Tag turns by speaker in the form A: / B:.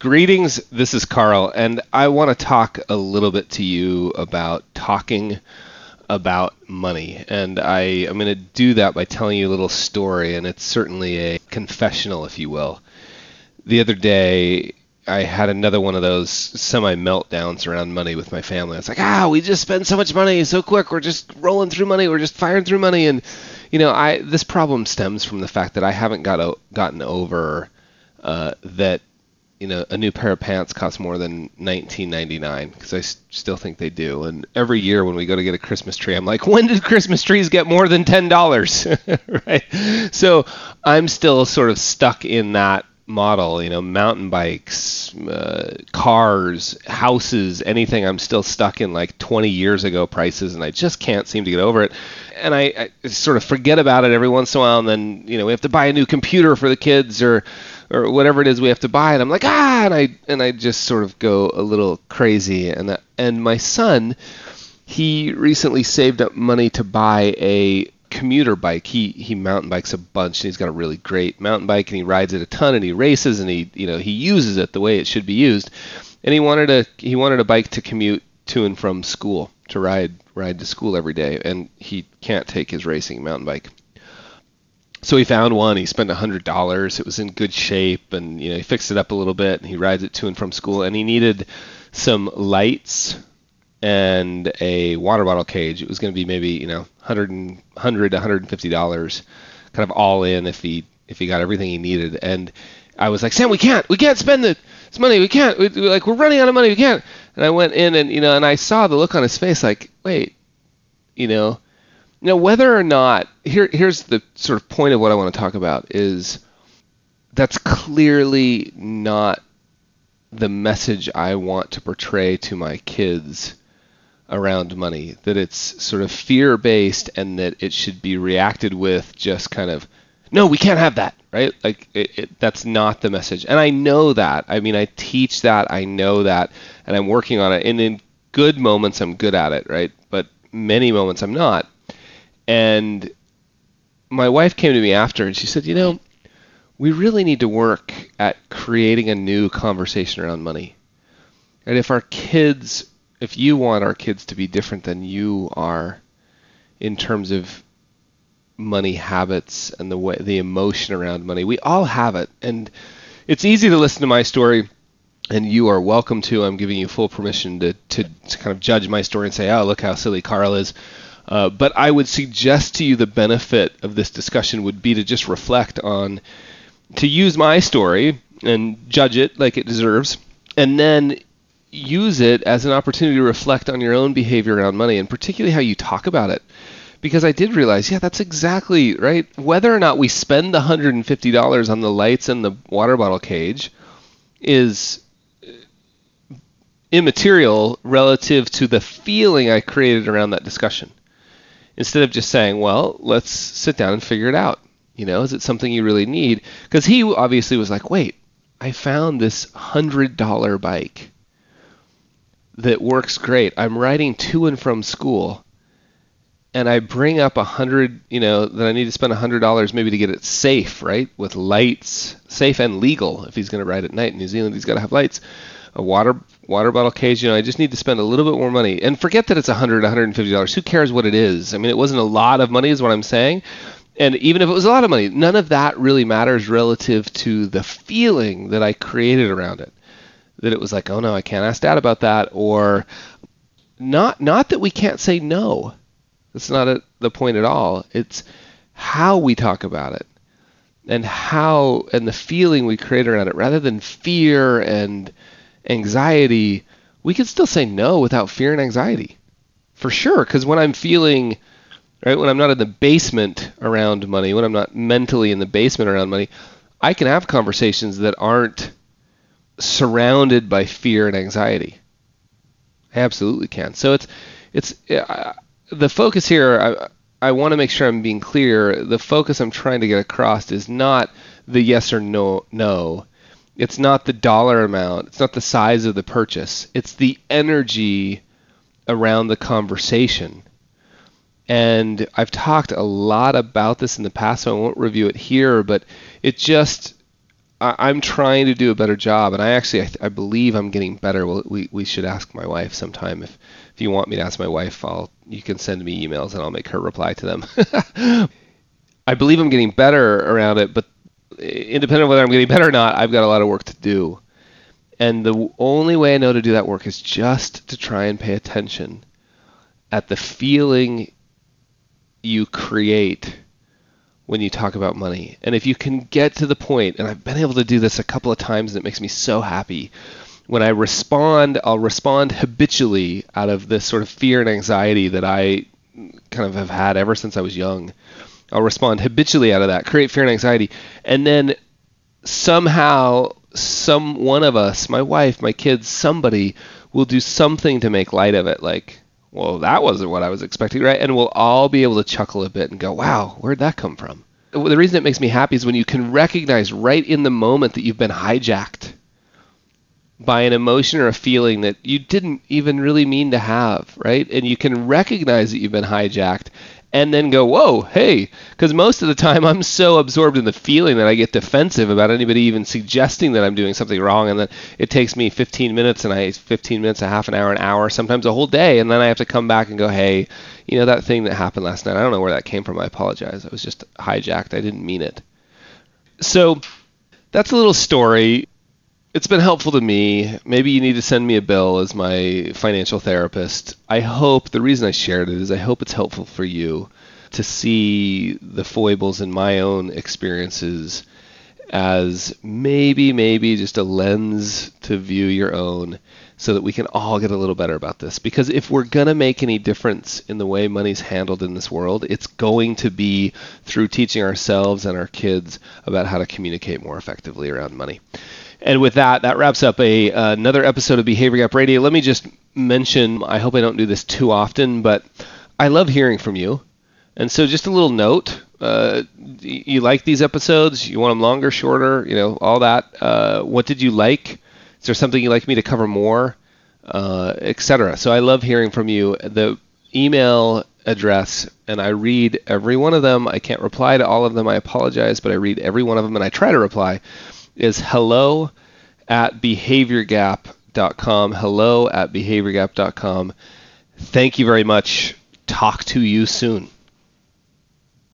A: Greetings, this is Carl, and I want to talk a little bit to you about talking about money. And I am going to do that by telling you a little story, and it's certainly a confessional, if you will. The other day, I had another one of those semi meltdowns around money with my family. It's like, ah, we just spend so much money so quick. We're just rolling through money. We're just firing through money. And, you know, I this problem stems from the fact that I haven't got gotten over uh, that you know, a new pair of pants costs more than 19.99 because I s- still think they do. And every year when we go to get a Christmas tree, I'm like, when did Christmas trees get more than ten dollars? right. So I'm still sort of stuck in that model. You know, mountain bikes, uh, cars, houses, anything. I'm still stuck in like 20 years ago prices, and I just can't seem to get over it. And I, I sort of forget about it every once in a while, and then you know we have to buy a new computer for the kids or or whatever it is we have to buy and I'm like ah and I and I just sort of go a little crazy and that, and my son he recently saved up money to buy a commuter bike. He he mountain bikes a bunch and he's got a really great mountain bike and he rides it a ton and he races and he you know he uses it the way it should be used and he wanted a he wanted a bike to commute to and from school to ride ride to school every day and he can't take his racing mountain bike so he found one. He spent hundred dollars. It was in good shape, and you know he fixed it up a little bit. And he rides it to and from school. And he needed some lights and a water bottle cage. It was going to be maybe you know 100 and 100 150 dollars, kind of all in if he if he got everything he needed. And I was like, Sam, we can't, we can't spend the, this money. We can't. We're like we're running out of money. We can't. And I went in and you know and I saw the look on his face, like, wait, you know now, whether or not here here's the sort of point of what I want to talk about is that's clearly not the message I want to portray to my kids around money. That it's sort of fear based and that it should be reacted with just kind of no, we can't have that, right? Like it, it, that's not the message, and I know that. I mean, I teach that, I know that, and I'm working on it. And in good moments, I'm good at it, right? But many moments, I'm not. And my wife came to me after and she said, you know, we really need to work at creating a new conversation around money. And if our kids, if you want our kids to be different than you are in terms of money habits and the way the emotion around money, we all have it. And it's easy to listen to my story and you are welcome to. I'm giving you full permission to, to, to kind of judge my story and say, oh, look how silly Carl is. Uh, but I would suggest to you the benefit of this discussion would be to just reflect on, to use my story and judge it like it deserves, and then use it as an opportunity to reflect on your own behavior around money, and particularly how you talk about it. Because I did realize, yeah, that's exactly right. Whether or not we spend the $150 on the lights and the water bottle cage is immaterial relative to the feeling I created around that discussion instead of just saying, well, let's sit down and figure it out. You know, is it something you really need? Because he obviously was like, wait, I found this hundred dollar bike that works great. I'm riding to and from school, and I bring up a hundred, you know, that I need to spend a hundred dollars maybe to get it safe, right, with lights, safe and legal. If he's going to ride at night in New Zealand, he's got to have lights. A water water bottle cage. You know, I just need to spend a little bit more money. And forget that it's 100, 150 dollars. Who cares what it is? I mean, it wasn't a lot of money, is what I'm saying. And even if it was a lot of money, none of that really matters relative to the feeling that I created around it. That it was like, oh no, I can't ask dad about that, or not. Not that we can't say no. That's not a, the point at all. It's how we talk about it and how and the feeling we create around it rather than fear and anxiety, we can still say no without fear and anxiety. For sure, because when I'm feeling, right, when I'm not in the basement around money, when I'm not mentally in the basement around money, I can have conversations that aren't surrounded by fear and anxiety. I absolutely can. So it's it's uh, the focus here. I, I want to make sure I'm being clear. The focus I'm trying to get across is not the yes or no no. It's not the dollar amount, it's not the size of the purchase, it's the energy around the conversation. And I've talked a lot about this in the past, so I won't review it here, but it just I, am trying to do a better job, and I actually I, I believe I'm getting better. Well, we we should ask my wife sometime if if you want me to ask my wife, I'll you can send me emails and I'll make her reply to them. I believe I'm getting better around it, but independent of whether I'm getting better or not, I've got a lot of work to do. And the only way I know to do that work is just to try and pay attention at the feeling you create when you talk about money. And if you can get to the point, and I've been able to do this a couple of times, and it makes me so happy. When I respond, I'll respond habitually out of this sort of fear and anxiety that I kind of have had ever since I was young. I'll respond habitually out of that, create fear and anxiety, and then somehow some one of us, my wife, my kids, somebody will do something to make light of it like well, that wasn't what I was expecting, right? And we'll all be able to chuckle a bit and go, wow, where'd that come from? The reason it makes me happy is when you can recognize right in the moment that you've been hijacked by an emotion or a feeling that you didn't even really mean to have, right? And you can recognize that you've been hijacked and then go, whoa, hey, because most of the time I'm so absorbed in the feeling that I get defensive about anybody even suggesting that I'm doing something wrong, and then it takes me 15 minutes, and I 15 minutes, a half an hour, an hour, sometimes a whole day, and then I have to come back and go, hey, you know that thing that happened last night? I don't know where that came from. I apologize. I was just hijacked. I didn't mean it. So that's a little story it's been helpful to me. Maybe you need to send me a bill as my financial therapist. I hope the reason I shared it is I hope it's helpful for you to see the foibles in my own experiences as maybe, maybe just a lens to view your own so that we can all get a little better about this. Because if we're going to make any difference in the way money's handled in this world, it's going to be through teaching ourselves and our kids about how to communicate more effectively around money. And with that, that wraps up a uh, another episode of Behavior Gap Radio. Let me just mention, I hope I don't do this too often, but I love hearing from you. And so just a little note, uh, you like these episodes? You want them longer, shorter, you know, all that. Uh, what did you like? Is there something you'd like me to cover more, uh, etc. So I love hearing from you. The email address, and I read every one of them. I can't reply to all of them. I apologize, but I read every one of them, and I try to reply is hello at behaviorgap.com. Hello at behaviorgap.com. Thank you very much. Talk to you soon.